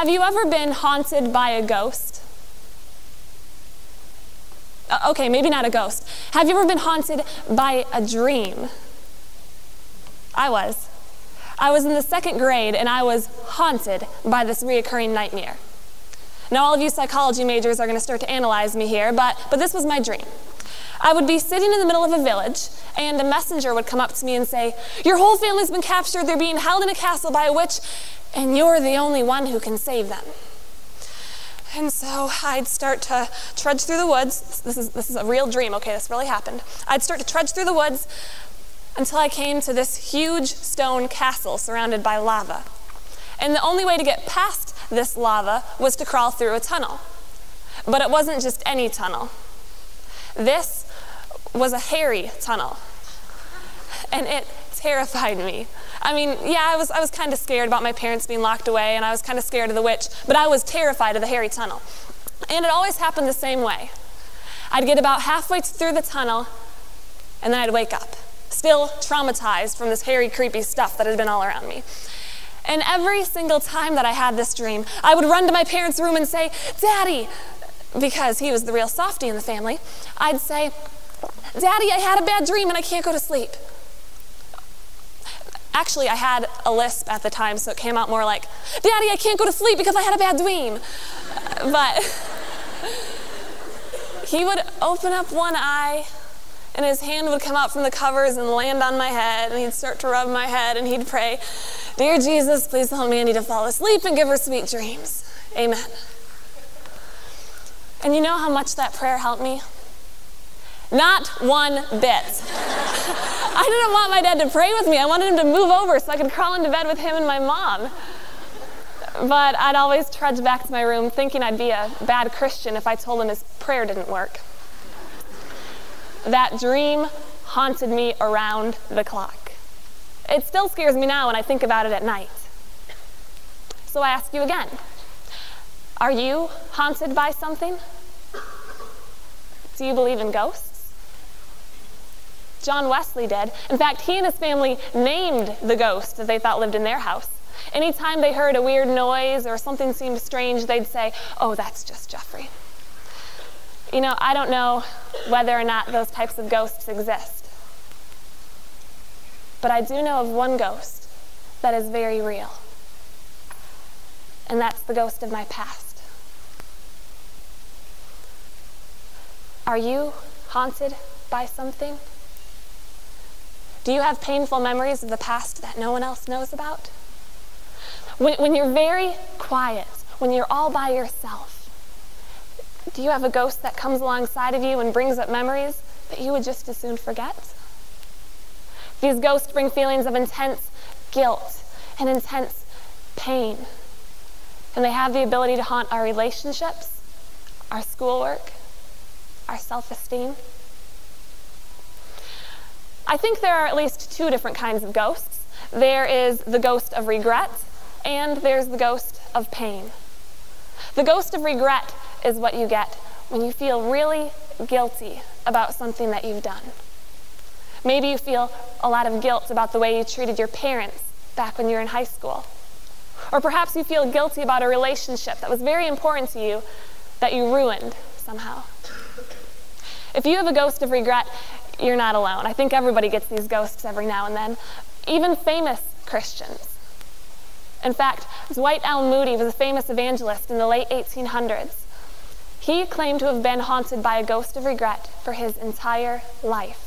Have you ever been haunted by a ghost? Uh, okay, maybe not a ghost. Have you ever been haunted by a dream? I was. I was in the second grade and I was haunted by this reoccurring nightmare. Now, all of you psychology majors are going to start to analyze me here, but, but this was my dream. I would be sitting in the middle of a village, and a messenger would come up to me and say, Your whole family's been captured, they're being held in a castle by a witch, and you're the only one who can save them. And so I'd start to trudge through the woods. This is, this is a real dream, okay? This really happened. I'd start to trudge through the woods until I came to this huge stone castle surrounded by lava. And the only way to get past this lava was to crawl through a tunnel. But it wasn't just any tunnel. This was a hairy tunnel. And it terrified me. I mean, yeah, I was, I was kind of scared about my parents being locked away, and I was kind of scared of the witch, but I was terrified of the hairy tunnel. And it always happened the same way. I'd get about halfway through the tunnel, and then I'd wake up, still traumatized from this hairy, creepy stuff that had been all around me. And every single time that I had this dream, I would run to my parents' room and say, Daddy, because he was the real softy in the family, I'd say, Daddy, I had a bad dream and I can't go to sleep. Actually, I had a lisp at the time, so it came out more like, Daddy, I can't go to sleep because I had a bad dream. But he would open up one eye and his hand would come out from the covers and land on my head, and he'd start to rub my head, and he'd pray, Dear Jesus, please help Mandy to fall asleep and give her sweet dreams. Amen. And you know how much that prayer helped me? Not one bit. I didn't want my dad to pray with me. I wanted him to move over so I could crawl into bed with him and my mom. But I'd always trudge back to my room thinking I'd be a bad Christian if I told him his prayer didn't work. That dream haunted me around the clock. It still scares me now when I think about it at night. So I ask you again Are you haunted by something? Do you believe in ghosts? John Wesley did. In fact, he and his family named the ghost that they thought lived in their house. Anytime they heard a weird noise or something seemed strange, they'd say, Oh, that's just Jeffrey. You know, I don't know whether or not those types of ghosts exist. But I do know of one ghost that is very real. And that's the ghost of my past. Are you haunted by something? Do you have painful memories of the past that no one else knows about? When, when you're very quiet, when you're all by yourself, do you have a ghost that comes alongside of you and brings up memories that you would just as soon forget? These ghosts bring feelings of intense guilt and intense pain. And they have the ability to haunt our relationships, our schoolwork, our self esteem. I think there are at least two different kinds of ghosts there is the ghost of regret, and there's the ghost of pain. The ghost of regret is what you get when you feel really guilty about something that you've done. Maybe you feel a lot of guilt about the way you treated your parents back when you were in high school. Or perhaps you feel guilty about a relationship that was very important to you that you ruined somehow. If you have a ghost of regret, you're not alone. I think everybody gets these ghosts every now and then, even famous Christians. In fact, Dwight L. Moody was a famous evangelist in the late 1800s. He claimed to have been haunted by a ghost of regret for his entire life.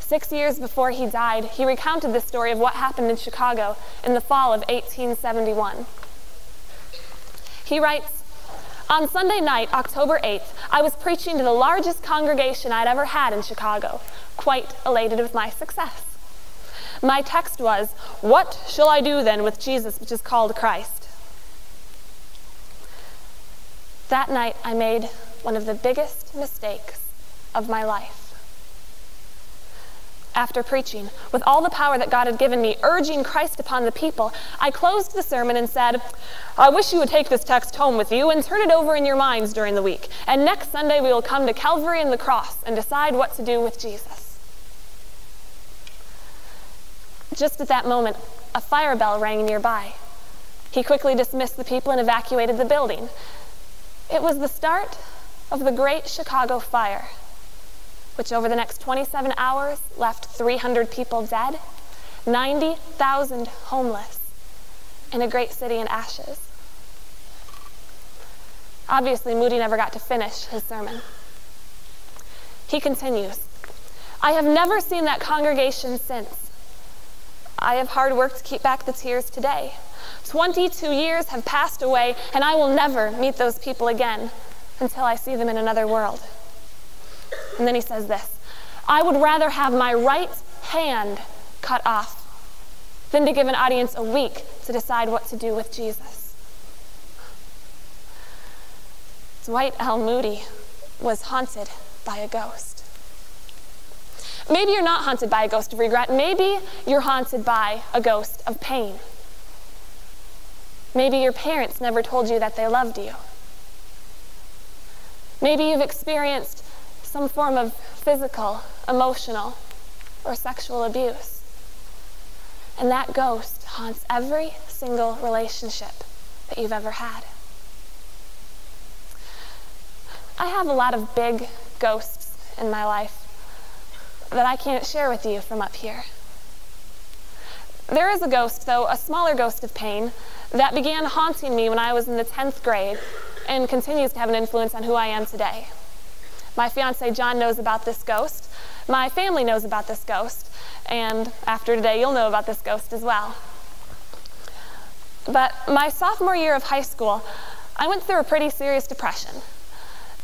Six years before he died, he recounted the story of what happened in Chicago in the fall of 1871. He writes, on Sunday night, October 8th, I was preaching to the largest congregation I'd ever had in Chicago, quite elated with my success. My text was, What shall I do then with Jesus, which is called Christ? That night, I made one of the biggest mistakes of my life. After preaching, with all the power that God had given me, urging Christ upon the people, I closed the sermon and said, I wish you would take this text home with you and turn it over in your minds during the week. And next Sunday, we will come to Calvary and the cross and decide what to do with Jesus. Just at that moment, a fire bell rang nearby. He quickly dismissed the people and evacuated the building. It was the start of the Great Chicago Fire, which over the next 27 hours left 300 people dead, 90,000 homeless, and a great city in ashes. Obviously, Moody never got to finish his sermon. He continues I have never seen that congregation since. I have hard work to keep back the tears today. 22 years have passed away, and I will never meet those people again until I see them in another world. And then he says this I would rather have my right hand cut off than to give an audience a week to decide what to do with Jesus. Dwight L. Moody was haunted by a ghost. Maybe you're not haunted by a ghost of regret. Maybe you're haunted by a ghost of pain. Maybe your parents never told you that they loved you. Maybe you've experienced some form of physical, emotional, or sexual abuse. And that ghost haunts every single relationship that you've ever had. I have a lot of big ghosts in my life that I can't share with you from up here. There is a ghost, though, a smaller ghost of pain, that began haunting me when I was in the 10th grade and continues to have an influence on who I am today. My fiance John knows about this ghost. My family knows about this ghost. And after today, you'll know about this ghost as well. But my sophomore year of high school, I went through a pretty serious depression.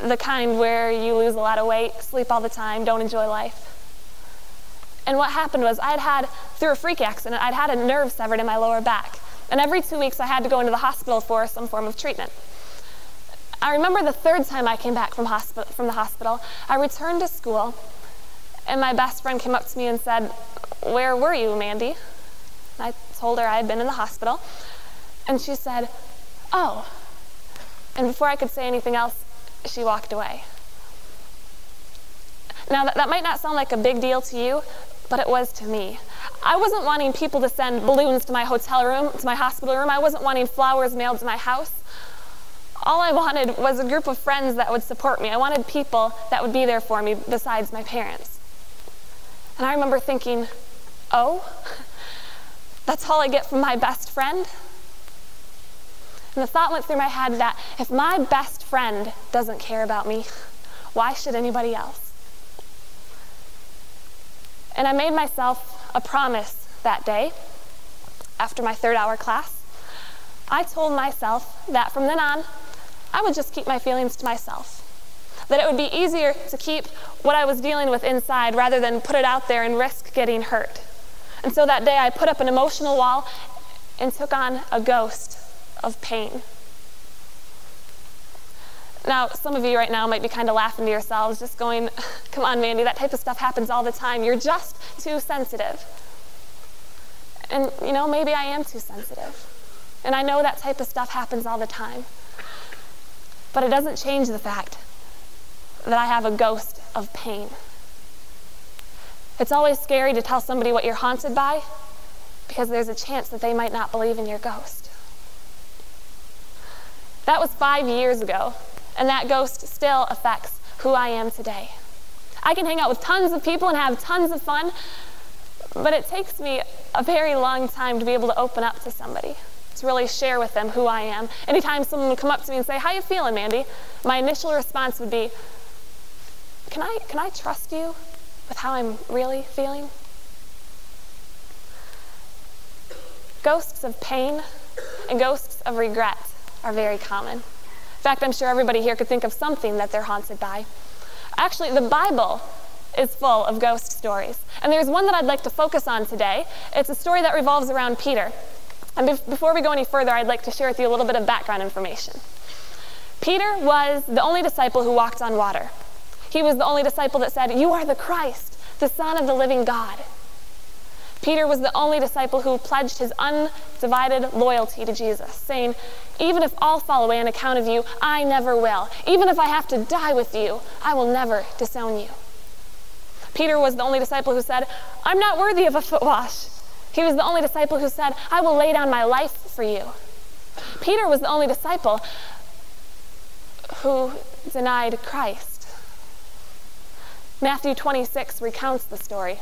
The kind where you lose a lot of weight, sleep all the time, don't enjoy life. And what happened was, I had had, through a freak accident, I'd had a nerve severed in my lower back. And every two weeks, I had to go into the hospital for some form of treatment. I remember the third time I came back from, hospital, from the hospital, I returned to school, and my best friend came up to me and said, Where were you, Mandy? I told her I had been in the hospital. And she said, Oh. And before I could say anything else, she walked away. Now, that, that might not sound like a big deal to you, but it was to me. I wasn't wanting people to send balloons to my hotel room, to my hospital room. I wasn't wanting flowers mailed to my house. All I wanted was a group of friends that would support me. I wanted people that would be there for me besides my parents. And I remember thinking, oh, that's all I get from my best friend? And the thought went through my head that if my best friend doesn't care about me, why should anybody else? And I made myself a promise that day after my third hour class. I told myself that from then on, I would just keep my feelings to myself. That it would be easier to keep what I was dealing with inside rather than put it out there and risk getting hurt. And so that day I put up an emotional wall and took on a ghost of pain. Now, some of you right now might be kind of laughing to yourselves, just going, come on, Mandy, that type of stuff happens all the time. You're just too sensitive. And, you know, maybe I am too sensitive. And I know that type of stuff happens all the time. But it doesn't change the fact that I have a ghost of pain. It's always scary to tell somebody what you're haunted by because there's a chance that they might not believe in your ghost. That was five years ago and that ghost still affects who I am today. I can hang out with tons of people and have tons of fun, but it takes me a very long time to be able to open up to somebody, really share with them who I am. Anytime someone would come up to me and say, "How you feeling, Mandy?" My initial response would be, "Can I can I trust you with how I'm really feeling?" Ghosts of pain and ghosts of regret are very common. In fact, I'm sure everybody here could think of something that they're haunted by. Actually, the Bible is full of ghost stories. And there's one that I'd like to focus on today. It's a story that revolves around Peter. And be- before we go any further, I'd like to share with you a little bit of background information. Peter was the only disciple who walked on water. He was the only disciple that said, You are the Christ, the Son of the living God. Peter was the only disciple who pledged his undivided loyalty to Jesus, saying, Even if all fall away on account of you, I never will. Even if I have to die with you, I will never disown you. Peter was the only disciple who said, I'm not worthy of a foot wash. He was the only disciple who said, I will lay down my life for you. Peter was the only disciple who denied Christ. Matthew 26 recounts the story.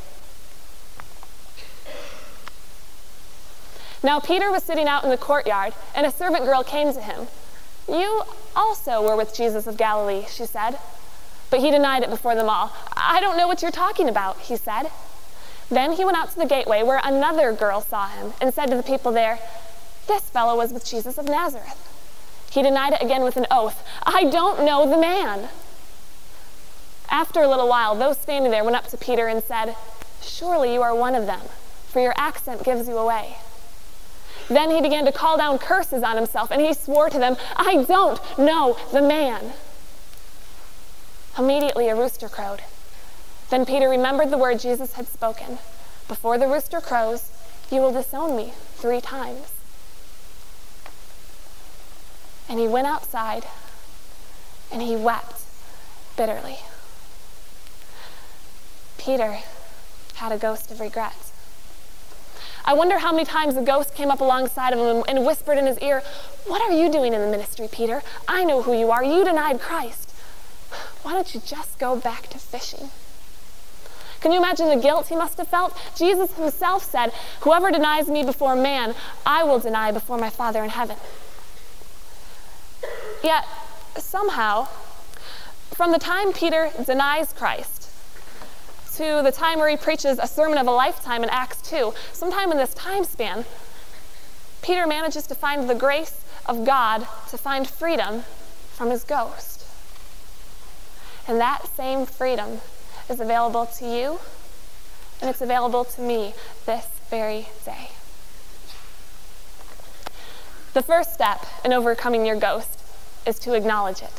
Now Peter was sitting out in the courtyard, and a servant girl came to him. You also were with Jesus of Galilee, she said. But he denied it before them all. I don't know what you're talking about, he said. Then he went out to the gateway where another girl saw him and said to the people there, This fellow was with Jesus of Nazareth. He denied it again with an oath I don't know the man. After a little while, those standing there went up to Peter and said, Surely you are one of them, for your accent gives you away. Then he began to call down curses on himself, and he swore to them, I don't know the man. Immediately a rooster crowed. Then Peter remembered the word Jesus had spoken Before the rooster crows, you will disown me three times. And he went outside and he wept bitterly. Peter had a ghost of regret. I wonder how many times the ghost came up alongside of him and whispered in his ear, What are you doing in the ministry, Peter? I know who you are. You denied Christ. Why don't you just go back to fishing? Can you imagine the guilt he must have felt? Jesus himself said, Whoever denies me before man, I will deny before my Father in heaven. Yet, somehow, from the time Peter denies Christ to the time where he preaches a sermon of a lifetime in Acts 2, sometime in this time span, Peter manages to find the grace of God to find freedom from his ghost. And that same freedom is available to you, and it's available to me this very day. The first step in overcoming your ghost is to acknowledge it.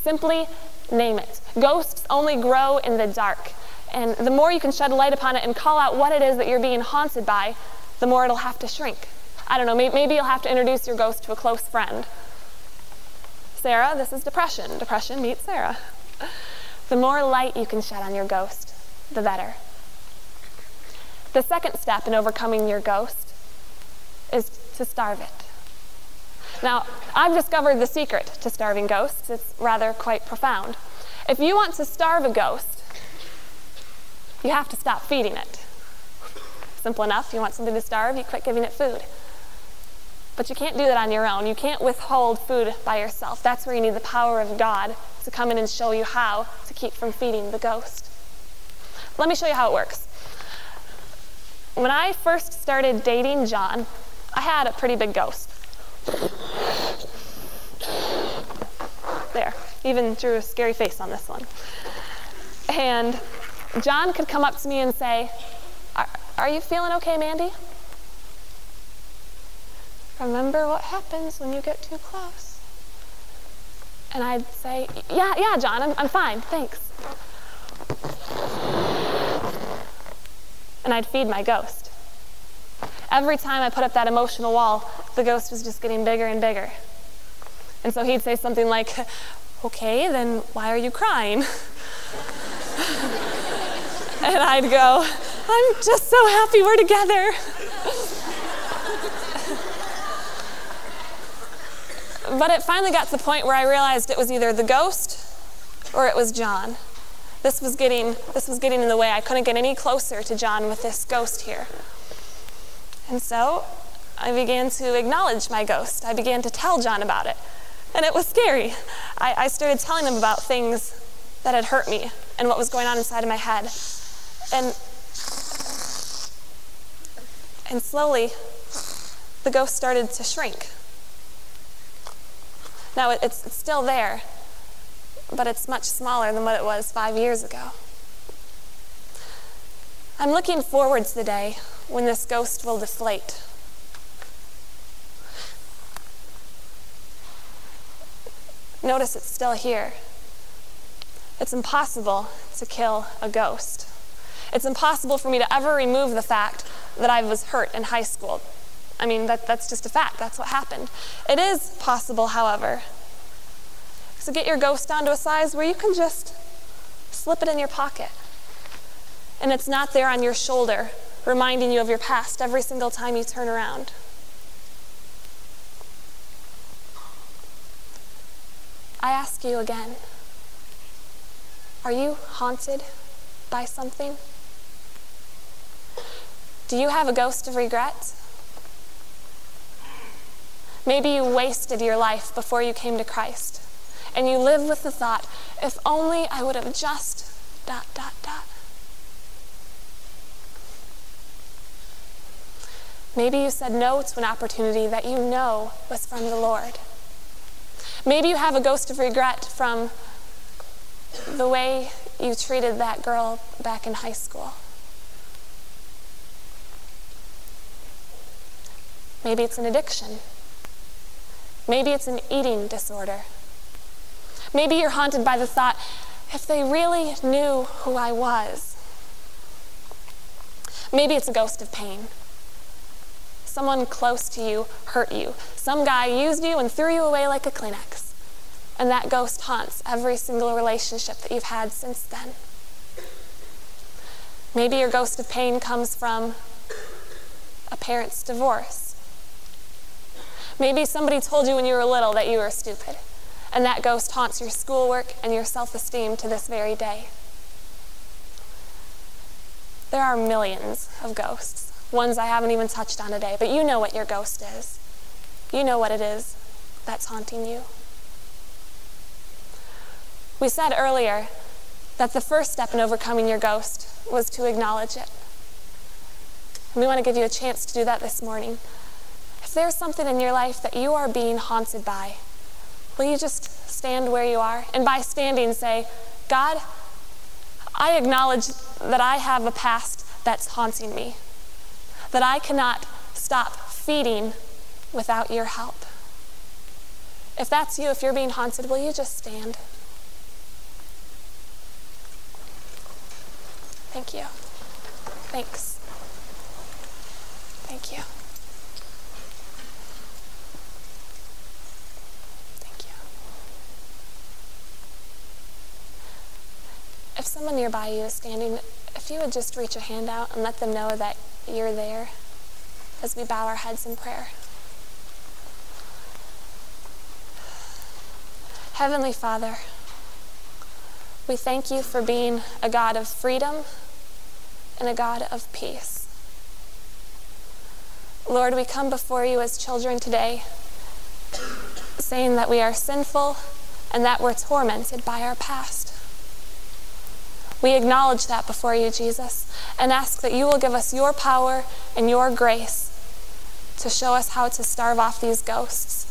Simply name it. Ghosts only grow in the dark. And the more you can shed light upon it and call out what it is that you're being haunted by, the more it'll have to shrink. I don't know, maybe you'll have to introduce your ghost to a close friend. Sarah, this is depression. Depression meets Sarah. The more light you can shed on your ghost, the better. The second step in overcoming your ghost is to starve it. Now, I've discovered the secret to starving ghosts. It's rather quite profound. If you want to starve a ghost, you have to stop feeding it. Simple enough. You want something to starve, you quit giving it food. But you can't do that on your own. You can't withhold food by yourself. That's where you need the power of God to come in and show you how to keep from feeding the ghost. Let me show you how it works. When I first started dating John, I had a pretty big ghost. There, even drew a scary face on this one. And John could come up to me and say, Are, are you feeling okay, Mandy? Remember what happens when you get too close. And I'd say, Yeah, yeah, John, I'm, I'm fine, thanks. And I'd feed my ghost. Every time I put up that emotional wall, the ghost was just getting bigger and bigger. And so he'd say something like, Okay, then why are you crying? and I'd go, I'm just so happy we're together. But it finally got to the point where I realized it was either the ghost or it was John. This was getting this was getting in the way. I couldn't get any closer to John with this ghost here. And so I began to acknowledge my ghost. I began to tell John about it. And it was scary. I, I started telling him about things that had hurt me and what was going on inside of my head. And and slowly the ghost started to shrink. Now, it's, it's still there, but it's much smaller than what it was five years ago. I'm looking forward to the day when this ghost will deflate. Notice it's still here. It's impossible to kill a ghost. It's impossible for me to ever remove the fact that I was hurt in high school. I mean, that, that's just a fact. That's what happened. It is possible, however, to get your ghost down to a size where you can just slip it in your pocket. And it's not there on your shoulder, reminding you of your past every single time you turn around. I ask you again are you haunted by something? Do you have a ghost of regret? Maybe you wasted your life before you came to Christ, and you live with the thought, if only I would have just dot, dot, dot. Maybe you said no to an opportunity that you know was from the Lord. Maybe you have a ghost of regret from the way you treated that girl back in high school. Maybe it's an addiction. Maybe it's an eating disorder. Maybe you're haunted by the thought if they really knew who I was. Maybe it's a ghost of pain. Someone close to you hurt you. Some guy used you and threw you away like a Kleenex. And that ghost haunts every single relationship that you've had since then. Maybe your ghost of pain comes from a parent's divorce. Maybe somebody told you when you were little that you were stupid, and that ghost haunts your schoolwork and your self esteem to this very day. There are millions of ghosts ones I haven't even touched on today, but you know what your ghost is. You know what it is that's haunting you. We said earlier that the first step in overcoming your ghost was to acknowledge it. And we want to give you a chance to do that this morning. If there's something in your life that you are being haunted by, will you just stand where you are? And by standing, say, God, I acknowledge that I have a past that's haunting me that I cannot stop feeding without your help. If that's you, if you're being haunted, will you just stand? Thank you. Thanks. Thank you. If someone nearby you is standing, if you would just reach a hand out and let them know that you're there as we bow our heads in prayer. Heavenly Father, we thank you for being a God of freedom and a God of peace. Lord, we come before you as children today saying that we are sinful and that we're tormented by our past. We acknowledge that before you, Jesus, and ask that you will give us your power and your grace to show us how to starve off these ghosts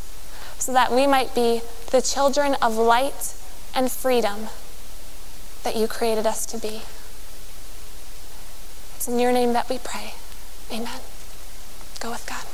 so that we might be the children of light and freedom that you created us to be. It's in your name that we pray. Amen. Go with God.